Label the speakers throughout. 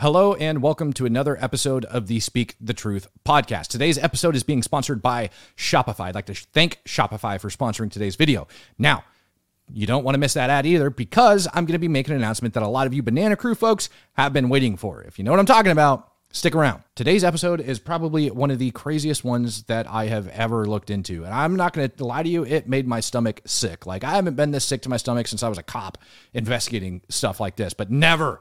Speaker 1: Hello, and welcome to another episode of the Speak the Truth podcast. Today's episode is being sponsored by Shopify. I'd like to thank Shopify for sponsoring today's video. Now, you don't want to miss that ad either because I'm going to be making an announcement that a lot of you Banana Crew folks have been waiting for. If you know what I'm talking about, stick around. Today's episode is probably one of the craziest ones that I have ever looked into. And I'm not going to lie to you, it made my stomach sick. Like, I haven't been this sick to my stomach since I was a cop investigating stuff like this, but never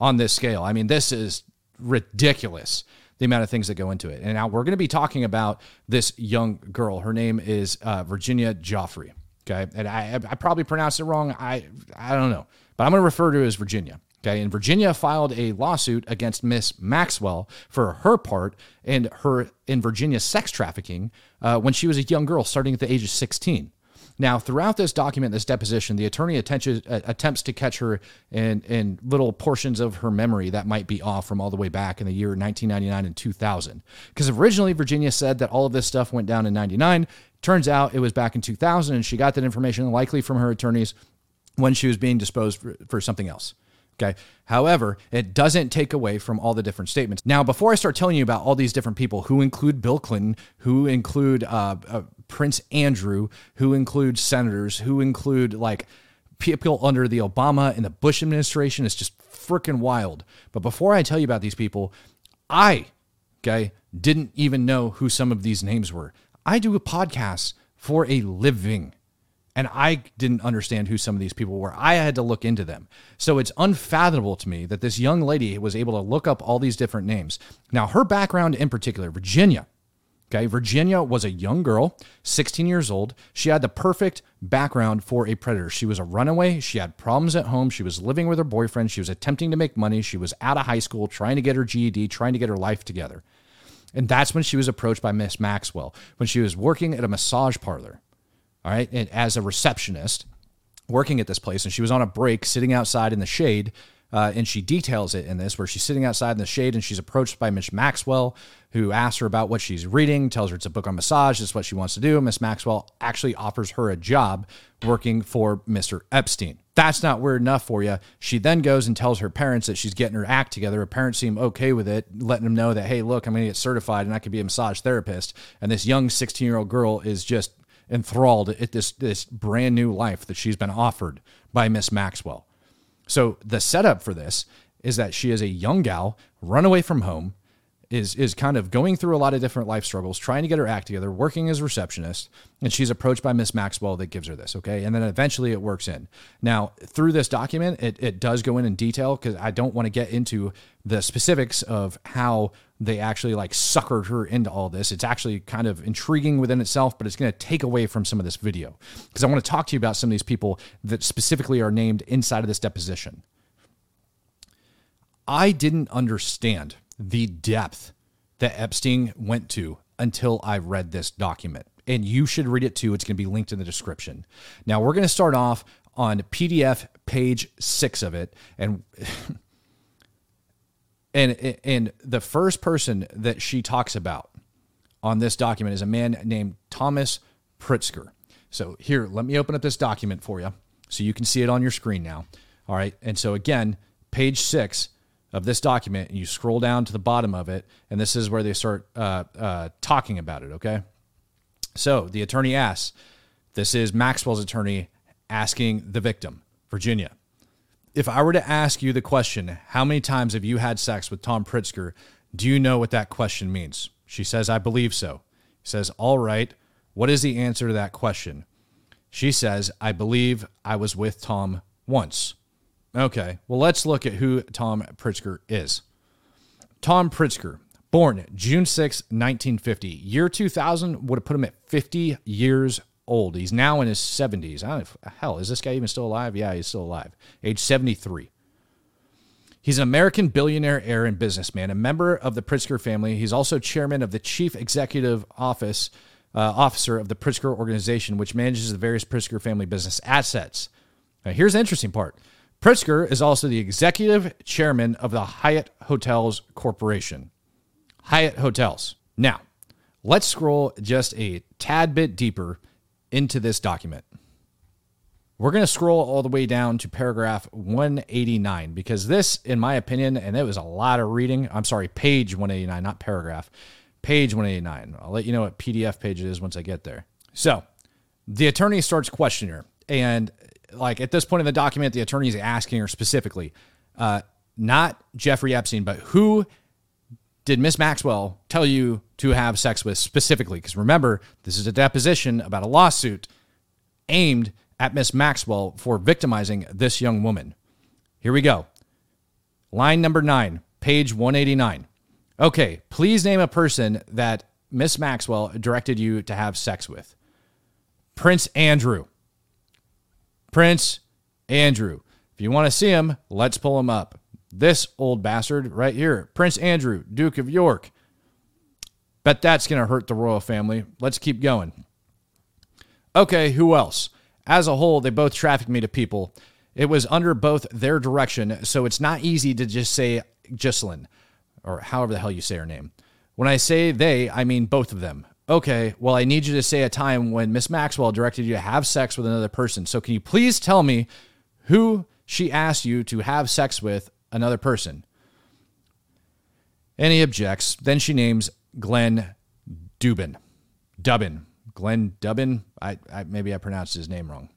Speaker 1: on this scale. I mean, this is ridiculous the amount of things that go into it. And now we're going to be talking about this young girl. Her name is uh, Virginia Joffrey. Okay, and I, I probably pronounced it wrong. I I don't know, but I'm going to refer to her as Virginia. Okay, and Virginia filed a lawsuit against Miss Maxwell for her part in her in Virginia's sex trafficking uh, when she was a young girl, starting at the age of 16. Now, throughout this document, this deposition, the attorney uh, attempts to catch her in, in little portions of her memory that might be off from all the way back in the year 1999 and 2000. Because originally, Virginia said that all of this stuff went down in 99. Turns out it was back in 2000, and she got that information likely from her attorneys when she was being disposed for, for something else. Okay. However, it doesn't take away from all the different statements. Now, before I start telling you about all these different people who include Bill Clinton, who include uh, uh, Prince Andrew, who include senators, who include like people under the Obama and the Bush administration, it's just freaking wild. But before I tell you about these people, I, okay, didn't even know who some of these names were. I do a podcast for a living and I didn't understand who some of these people were. I had to look into them. So it's unfathomable to me that this young lady was able to look up all these different names. Now, her background in particular, Virginia. Okay, Virginia was a young girl, 16 years old. She had the perfect background for a predator. She was a runaway. She had problems at home. She was living with her boyfriend. She was attempting to make money. She was out of high school, trying to get her GED, trying to get her life together. And that's when she was approached by Miss Maxwell, when she was working at a massage parlor all right, and as a receptionist working at this place, and she was on a break sitting outside in the shade. Uh, and she details it in this where she's sitting outside in the shade and she's approached by Miss Maxwell, who asks her about what she's reading, tells her it's a book on massage, is what she wants to do. Miss Maxwell actually offers her a job working for Mr. Epstein. That's not weird enough for you. She then goes and tells her parents that she's getting her act together. Her parents seem okay with it, letting them know that, hey, look, I'm going to get certified and I could be a massage therapist. And this young 16 year old girl is just enthralled at this this brand new life that she's been offered by Miss Maxwell. So the setup for this is that she is a young gal, run away from home, is is kind of going through a lot of different life struggles, trying to get her act together, working as a receptionist, and she's approached by Miss Maxwell that gives her this, okay? And then eventually it works in. Now, through this document, it, it does go in in detail because I don't want to get into the specifics of how they actually like suckered her into all this. It's actually kind of intriguing within itself, but it's going to take away from some of this video because I want to talk to you about some of these people that specifically are named inside of this deposition. I didn't understand the depth that Epstein went to until I read this document. And you should read it too. It's going to be linked in the description. Now, we're going to start off on PDF page six of it. And. and and the first person that she talks about on this document is a man named Thomas Pritzker. So here, let me open up this document for you so you can see it on your screen now. All right. And so again, page six of this document, and you scroll down to the bottom of it, and this is where they start uh, uh, talking about it. Okay. So the attorney asks, this is Maxwell's attorney asking the victim, Virginia, if I were to ask you the question, how many times have you had sex with Tom Pritzker? Do you know what that question means? She says, I believe so. He says, All right. What is the answer to that question? She says, I believe I was with Tom once. Okay, well, let's look at who Tom Pritzker is. Tom Pritzker, born June 6, 1950. Year 2000 would have put him at 50 years old. He's now in his 70s. I don't know, hell, is this guy even still alive? Yeah, he's still alive. Age 73. He's an American billionaire heir and businessman, a member of the Pritzker family. He's also chairman of the chief executive office uh, officer of the Pritzker organization, which manages the various Pritzker family business assets. Now, here's the interesting part. Pritzker is also the executive chairman of the Hyatt Hotels Corporation. Hyatt Hotels. Now, let's scroll just a tad bit deeper into this document. We're going to scroll all the way down to paragraph 189 because this, in my opinion, and it was a lot of reading. I'm sorry, page 189, not paragraph. Page 189. I'll let you know what PDF page it is once I get there. So the attorney starts questioning her. And like at this point in the document, the attorney is asking her specifically, uh, not Jeffrey Epstein, but who did Miss Maxwell tell you to have sex with specifically? Because remember, this is a deposition about a lawsuit aimed at Miss Maxwell for victimizing this young woman. Here we go. Line number nine, page 189. Okay, please name a person that Miss Maxwell directed you to have sex with. Prince Andrew. Prince Andrew. If you want to see him, let's pull him up. This old bastard right here, Prince Andrew, Duke of York. Bet that's going to hurt the royal family. Let's keep going. Okay, who else? As a whole, they both trafficked me to people. It was under both their direction, so it's not easy to just say Ghislaine, or however the hell you say her name. When I say they, I mean both of them. Okay, well, I need you to say a time when Miss Maxwell directed you to have sex with another person. So can you please tell me who she asked you to have sex with another person? And he objects. Then she names Glenn Dubin. Dubin. Glenn Dubin. I, I maybe I pronounced his name wrong.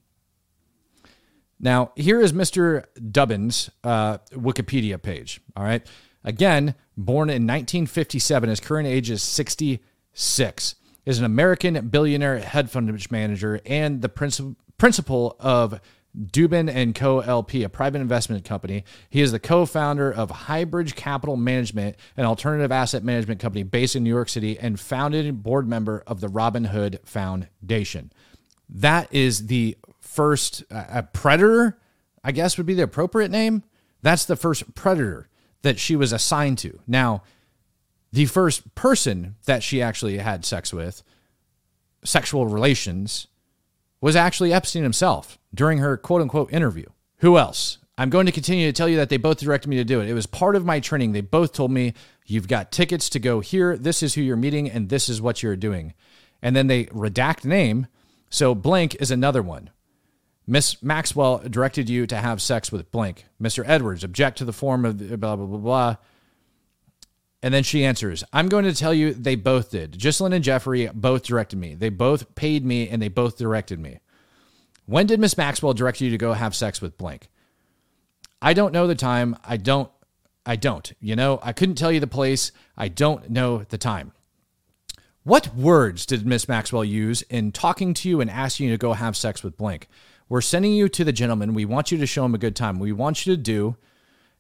Speaker 1: Now, here is Mr. Dubin's uh, Wikipedia page. All right. Again, born in 1957, his current age is 66. Is an American billionaire hedge fund manager and the principal principal of Dubin and Co. LP, a private investment company. He is the co-founder of Highbridge Capital Management, an alternative asset management company based in New York City, and founded board member of the Robin Hood Foundation. That is the first uh, predator, I guess would be the appropriate name. That's the first predator that she was assigned to. Now, the first person that she actually had sex with, sexual relations, was actually Epstein himself during her quote unquote interview. Who else? I'm going to continue to tell you that they both directed me to do it. It was part of my training. They both told me, you've got tickets to go here. This is who you're meeting, and this is what you're doing. And then they redact name. So blank is another one. Miss Maxwell directed you to have sex with blank. Mr. Edwards, object to the form of blah, blah, blah, blah. And then she answers, I'm going to tell you they both did. Jocelyn and Jeffrey both directed me. They both paid me and they both directed me. When did Miss Maxwell direct you to go have sex with blank? I don't know the time. I don't. I don't. You know, I couldn't tell you the place. I don't know the time. What words did Miss Maxwell use in talking to you and asking you to go have sex with blank? We're sending you to the gentleman. We want you to show him a good time. We want you to do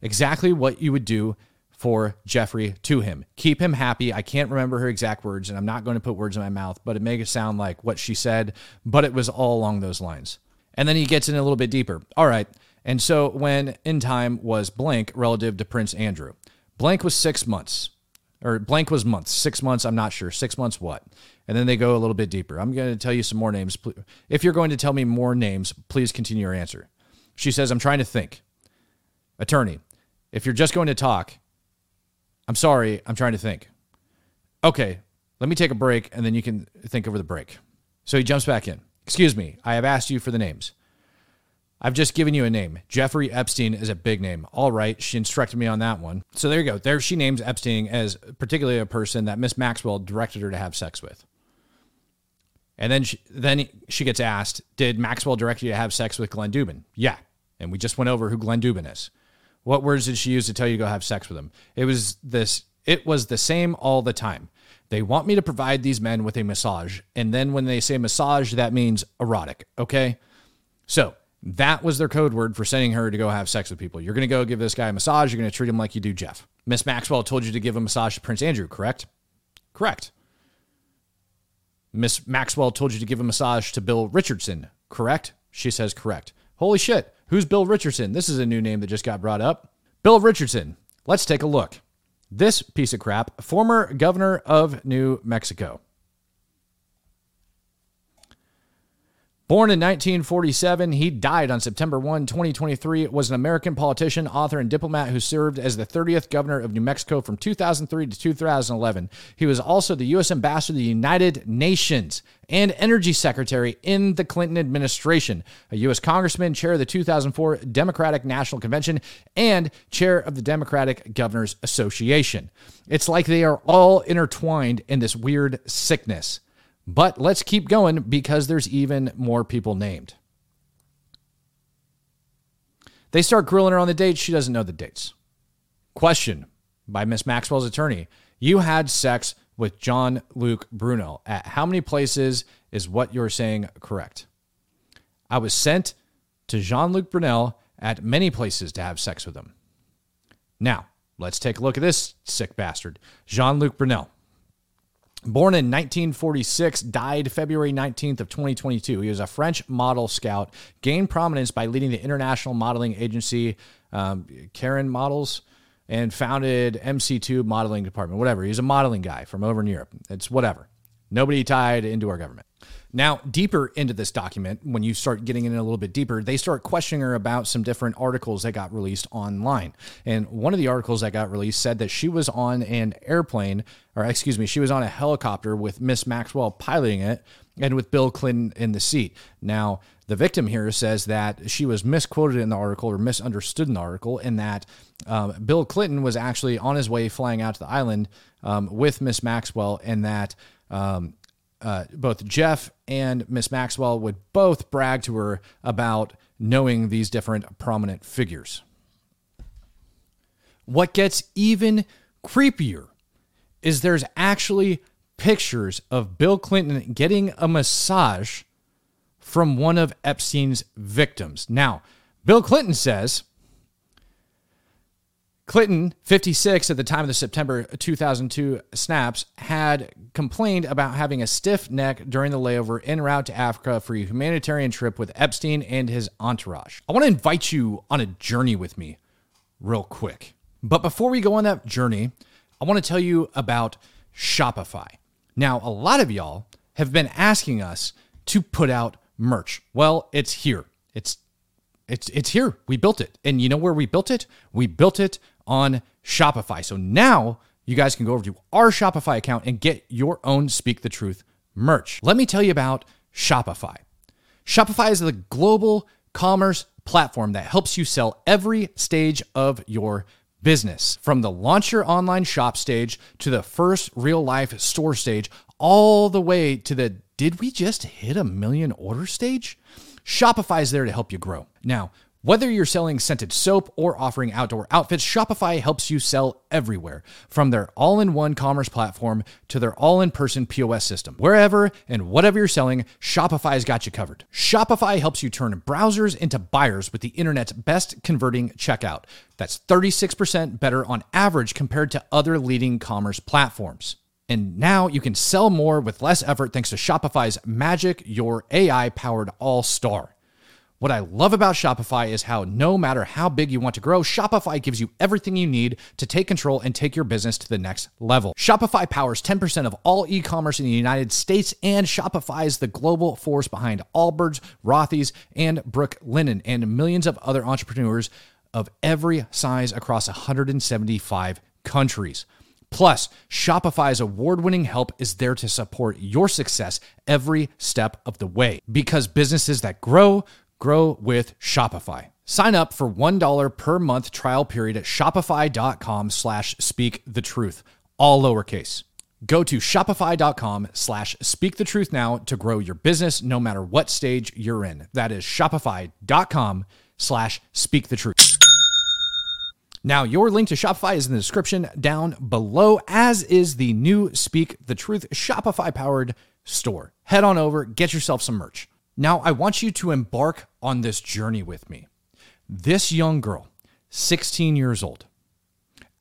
Speaker 1: exactly what you would do for Jeffrey to him. Keep him happy. I can't remember her exact words, and I'm not going to put words in my mouth, but it it sound like what she said, but it was all along those lines. And then he gets in a little bit deeper. All right. And so when in time was blank relative to Prince Andrew, blank was six months, or blank was months, six months. I'm not sure. Six months what? And then they go a little bit deeper. I'm going to tell you some more names. If you're going to tell me more names, please continue your answer. She says, I'm trying to think. Attorney, if you're just going to talk, I'm sorry, I'm trying to think. Okay, let me take a break and then you can think over the break. So he jumps back in. Excuse me, I have asked you for the names. I've just given you a name. Jeffrey Epstein is a big name. All right, she instructed me on that one. So there you go. There she names Epstein as particularly a person that Miss Maxwell directed her to have sex with. And then she, then she gets asked, "Did Maxwell direct you to have sex with Glenn Dubin?" Yeah. And we just went over who Glenn Dubin is. What words did she use to tell you to go have sex with him? It was this it was the same all the time. They want me to provide these men with a massage. And then when they say massage, that means erotic. Okay. So that was their code word for sending her to go have sex with people. You're going to go give this guy a massage. You're going to treat him like you do Jeff. Miss Maxwell told you to give a massage to Prince Andrew, correct? Correct. Miss Maxwell told you to give a massage to Bill Richardson, correct? She says correct. Holy shit. Who's Bill Richardson? This is a new name that just got brought up. Bill Richardson. Let's take a look. This piece of crap, former governor of New Mexico. Born in 1947, he died on September 1, 2023. Was an American politician, author, and diplomat who served as the 30th governor of New Mexico from 2003 to 2011. He was also the U.S. ambassador to the United Nations and energy secretary in the Clinton administration, a U.S. congressman, chair of the 2004 Democratic National Convention, and chair of the Democratic Governors Association. It's like they are all intertwined in this weird sickness. But let's keep going because there's even more people named. They start grilling her on the dates. She doesn't know the dates. Question by Miss Maxwell's attorney You had sex with Jean Luc Brunel. At how many places is what you're saying correct? I was sent to Jean Luc Brunel at many places to have sex with him. Now, let's take a look at this sick bastard. Jean Luc Brunel. Born in 1946, died February 19th of 2022. He was a French model scout, gained prominence by leading the international modeling agency um, Karin Models and founded MC2 modeling department, whatever. He's a modeling guy from over in Europe. It's whatever. Nobody tied into our government. Now, deeper into this document, when you start getting in a little bit deeper, they start questioning her about some different articles that got released online. And one of the articles that got released said that she was on an airplane, or excuse me, she was on a helicopter with Miss Maxwell piloting it and with Bill Clinton in the seat. Now, the victim here says that she was misquoted in the article or misunderstood in the article, and that um, Bill Clinton was actually on his way flying out to the island um, with Miss Maxwell, and that um, uh, both Jeff and Miss Maxwell would both brag to her about knowing these different prominent figures. What gets even creepier is there's actually pictures of Bill Clinton getting a massage from one of Epstein's victims. Now, Bill Clinton says Clinton, 56 at the time of the September 2002 snaps, had complained about having a stiff neck during the layover en route to Africa for a humanitarian trip with Epstein and his entourage. I want to invite you on a journey with me, real quick. But before we go on that journey, I want to tell you about Shopify. Now, a lot of y'all have been asking us to put out merch. Well, it's here. It's it's it's here. We built it. And you know where we built it? We built it on Shopify. So now you guys can go over to our Shopify account and get your own Speak the Truth merch. Let me tell you about Shopify. Shopify is the global commerce platform that helps you sell every stage of your business. From the launch your online shop stage to the first real life store stage, all the way to the did we just hit a million order stage? Shopify is there to help you grow. Now, whether you're selling scented soap or offering outdoor outfits, Shopify helps you sell everywhere, from their all in one commerce platform to their all in person POS system. Wherever and whatever you're selling, Shopify's got you covered. Shopify helps you turn browsers into buyers with the internet's best converting checkout. That's 36% better on average compared to other leading commerce platforms. And now you can sell more with less effort thanks to Shopify's Magic Your AI powered All Star. What I love about Shopify is how no matter how big you want to grow, Shopify gives you everything you need to take control and take your business to the next level. Shopify powers 10% of all e commerce in the United States, and Shopify is the global force behind Allbirds, Rothy's, and Brooklinen, and millions of other entrepreneurs of every size across 175 countries. Plus, Shopify's award winning help is there to support your success every step of the way because businesses that grow, grow with Shopify. Sign up for $1 per month trial period at shopify.com slash speak the truth, all lowercase. Go to shopify.com slash speak the truth now to grow your business no matter what stage you're in. That is shopify.com slash speak the truth. Now, your link to Shopify is in the description down below, as is the new Speak the Truth Shopify powered store. Head on over, get yourself some merch. Now, I want you to embark on this journey with me. This young girl, 16 years old,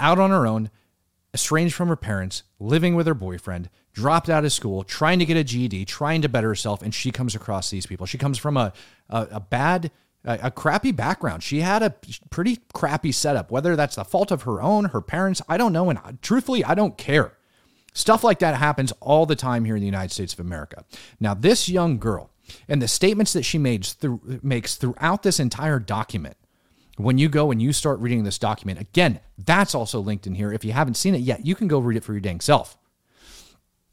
Speaker 1: out on her own, estranged from her parents, living with her boyfriend, dropped out of school, trying to get a GED, trying to better herself, and she comes across these people. She comes from a, a, a bad, a, a crappy background. She had a pretty crappy setup, whether that's the fault of her own, her parents, I don't know. And truthfully, I don't care. Stuff like that happens all the time here in the United States of America. Now, this young girl, And the statements that she through, makes throughout this entire document, when you go and you start reading this document, again, that's also linked in here. If you haven't seen it yet, you can go read it for your dang self.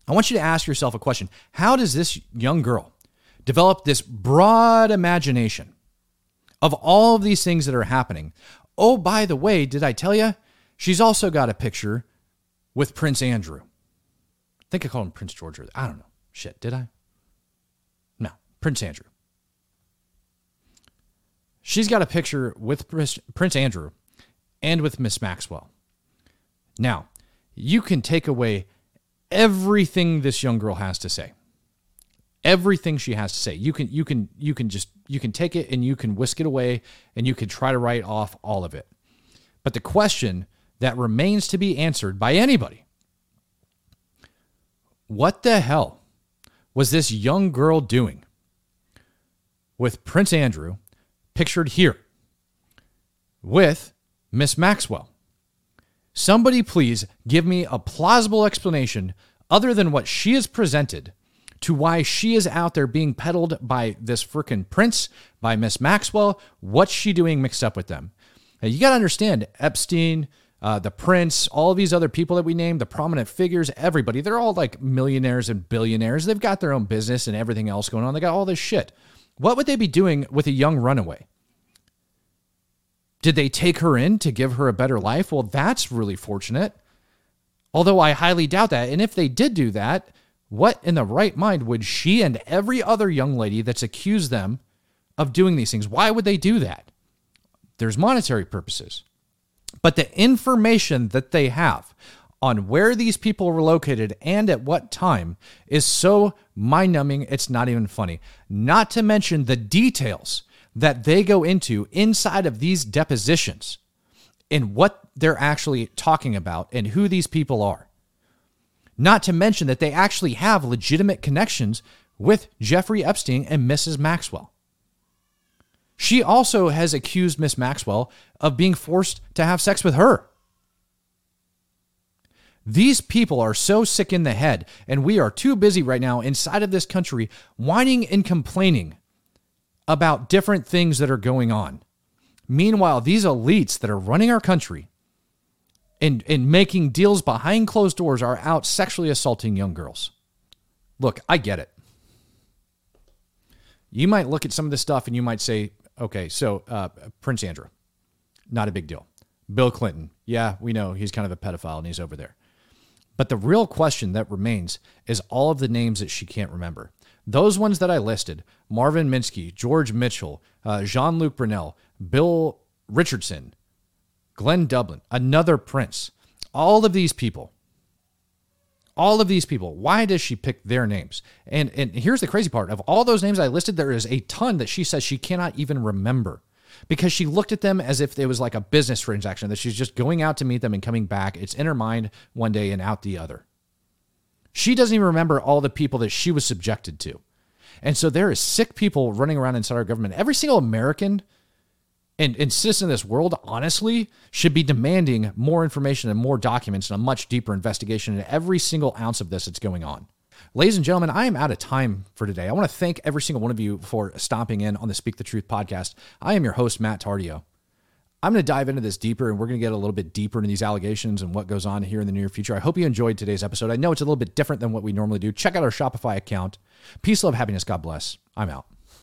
Speaker 1: I want you to ask yourself a question How does this young girl develop this broad imagination of all of these things that are happening? Oh, by the way, did I tell you? She's also got a picture with Prince Andrew. I think I called him Prince George. Or I don't know. Shit, did I? Prince Andrew. She's got a picture with Prince Andrew and with Miss Maxwell. Now, you can take away everything this young girl has to say. Everything she has to say. You can you can you can just you can take it and you can whisk it away and you can try to write off all of it. But the question that remains to be answered by anybody what the hell was this young girl doing with Prince Andrew, pictured here, with Miss Maxwell? Somebody please give me a plausible explanation other than what she has presented to why she is out there being peddled by this freaking prince, by Miss Maxwell. What's she doing mixed up with them? Now, you got to understand Epstein, uh, the prince, all these other people that we named, the prominent figures, everybody, they're all like millionaires and billionaires. They've got their own business and everything else going on. They got all this shit. What would they be doing with a young runaway? Did they take her in to give her a better life? Well, that's really fortunate. Although I highly doubt that. And if they did do that, what in the right mind would she and every other young lady that's accused them of doing these things? Why would they do that? There's monetary purposes. But the information that they have on where these people were located and at what time is so mind numbing, it's not even funny. Not to mention the details that they go into inside of these depositions and what they're actually talking about and who these people are. Not to mention that they actually have legitimate connections with Jeffrey Epstein and Mrs. Maxwell. She also has accused Miss Maxwell of being forced to have sex with her. These people are so sick in the head, and we are too busy right now inside of this country whining and complaining about different things that are going on. Meanwhile, these elites that are running our country and, and making deals behind closed doors are out sexually assaulting young girls. Look, I get it. You might look at some of this stuff and you might say, Okay, so uh, Prince Andrew, not a big deal. Bill Clinton, yeah, we know he's kind of a pedophile and he's over there. But the real question that remains is all of the names that she can't remember. Those ones that I listed Marvin Minsky, George Mitchell, uh, Jean Luc Brunel, Bill Richardson, Glenn Dubin, another prince, all of these people all of these people. Why does she pick their names? And and here's the crazy part. Of all those names I listed, there is a ton that she says she cannot even remember because she looked at them as if it was like a business transaction that she's just going out to meet them and coming back. It's in her mind one day and out the other. She doesn't even remember all the people that she was subjected to. And so there is sick people running around inside our government. Every single American and, and citizen of this world, honestly, should be demanding more information and more documents and a much deeper investigation in every single ounce of this that's going on. Ladies and gentlemen, I am out of time for today. I want to thank every single one of you for stopping in on the Speak the Truth podcast. I am your host, Matt Tardio. I'm going to dive into this deeper and we're going to get a little bit deeper into these allegations and what goes on here in the near future. I hope you enjoyed today's episode. I know it's a little bit different than what we normally do. Check out our Shopify account. Peace, love, happiness. God bless. I'm out.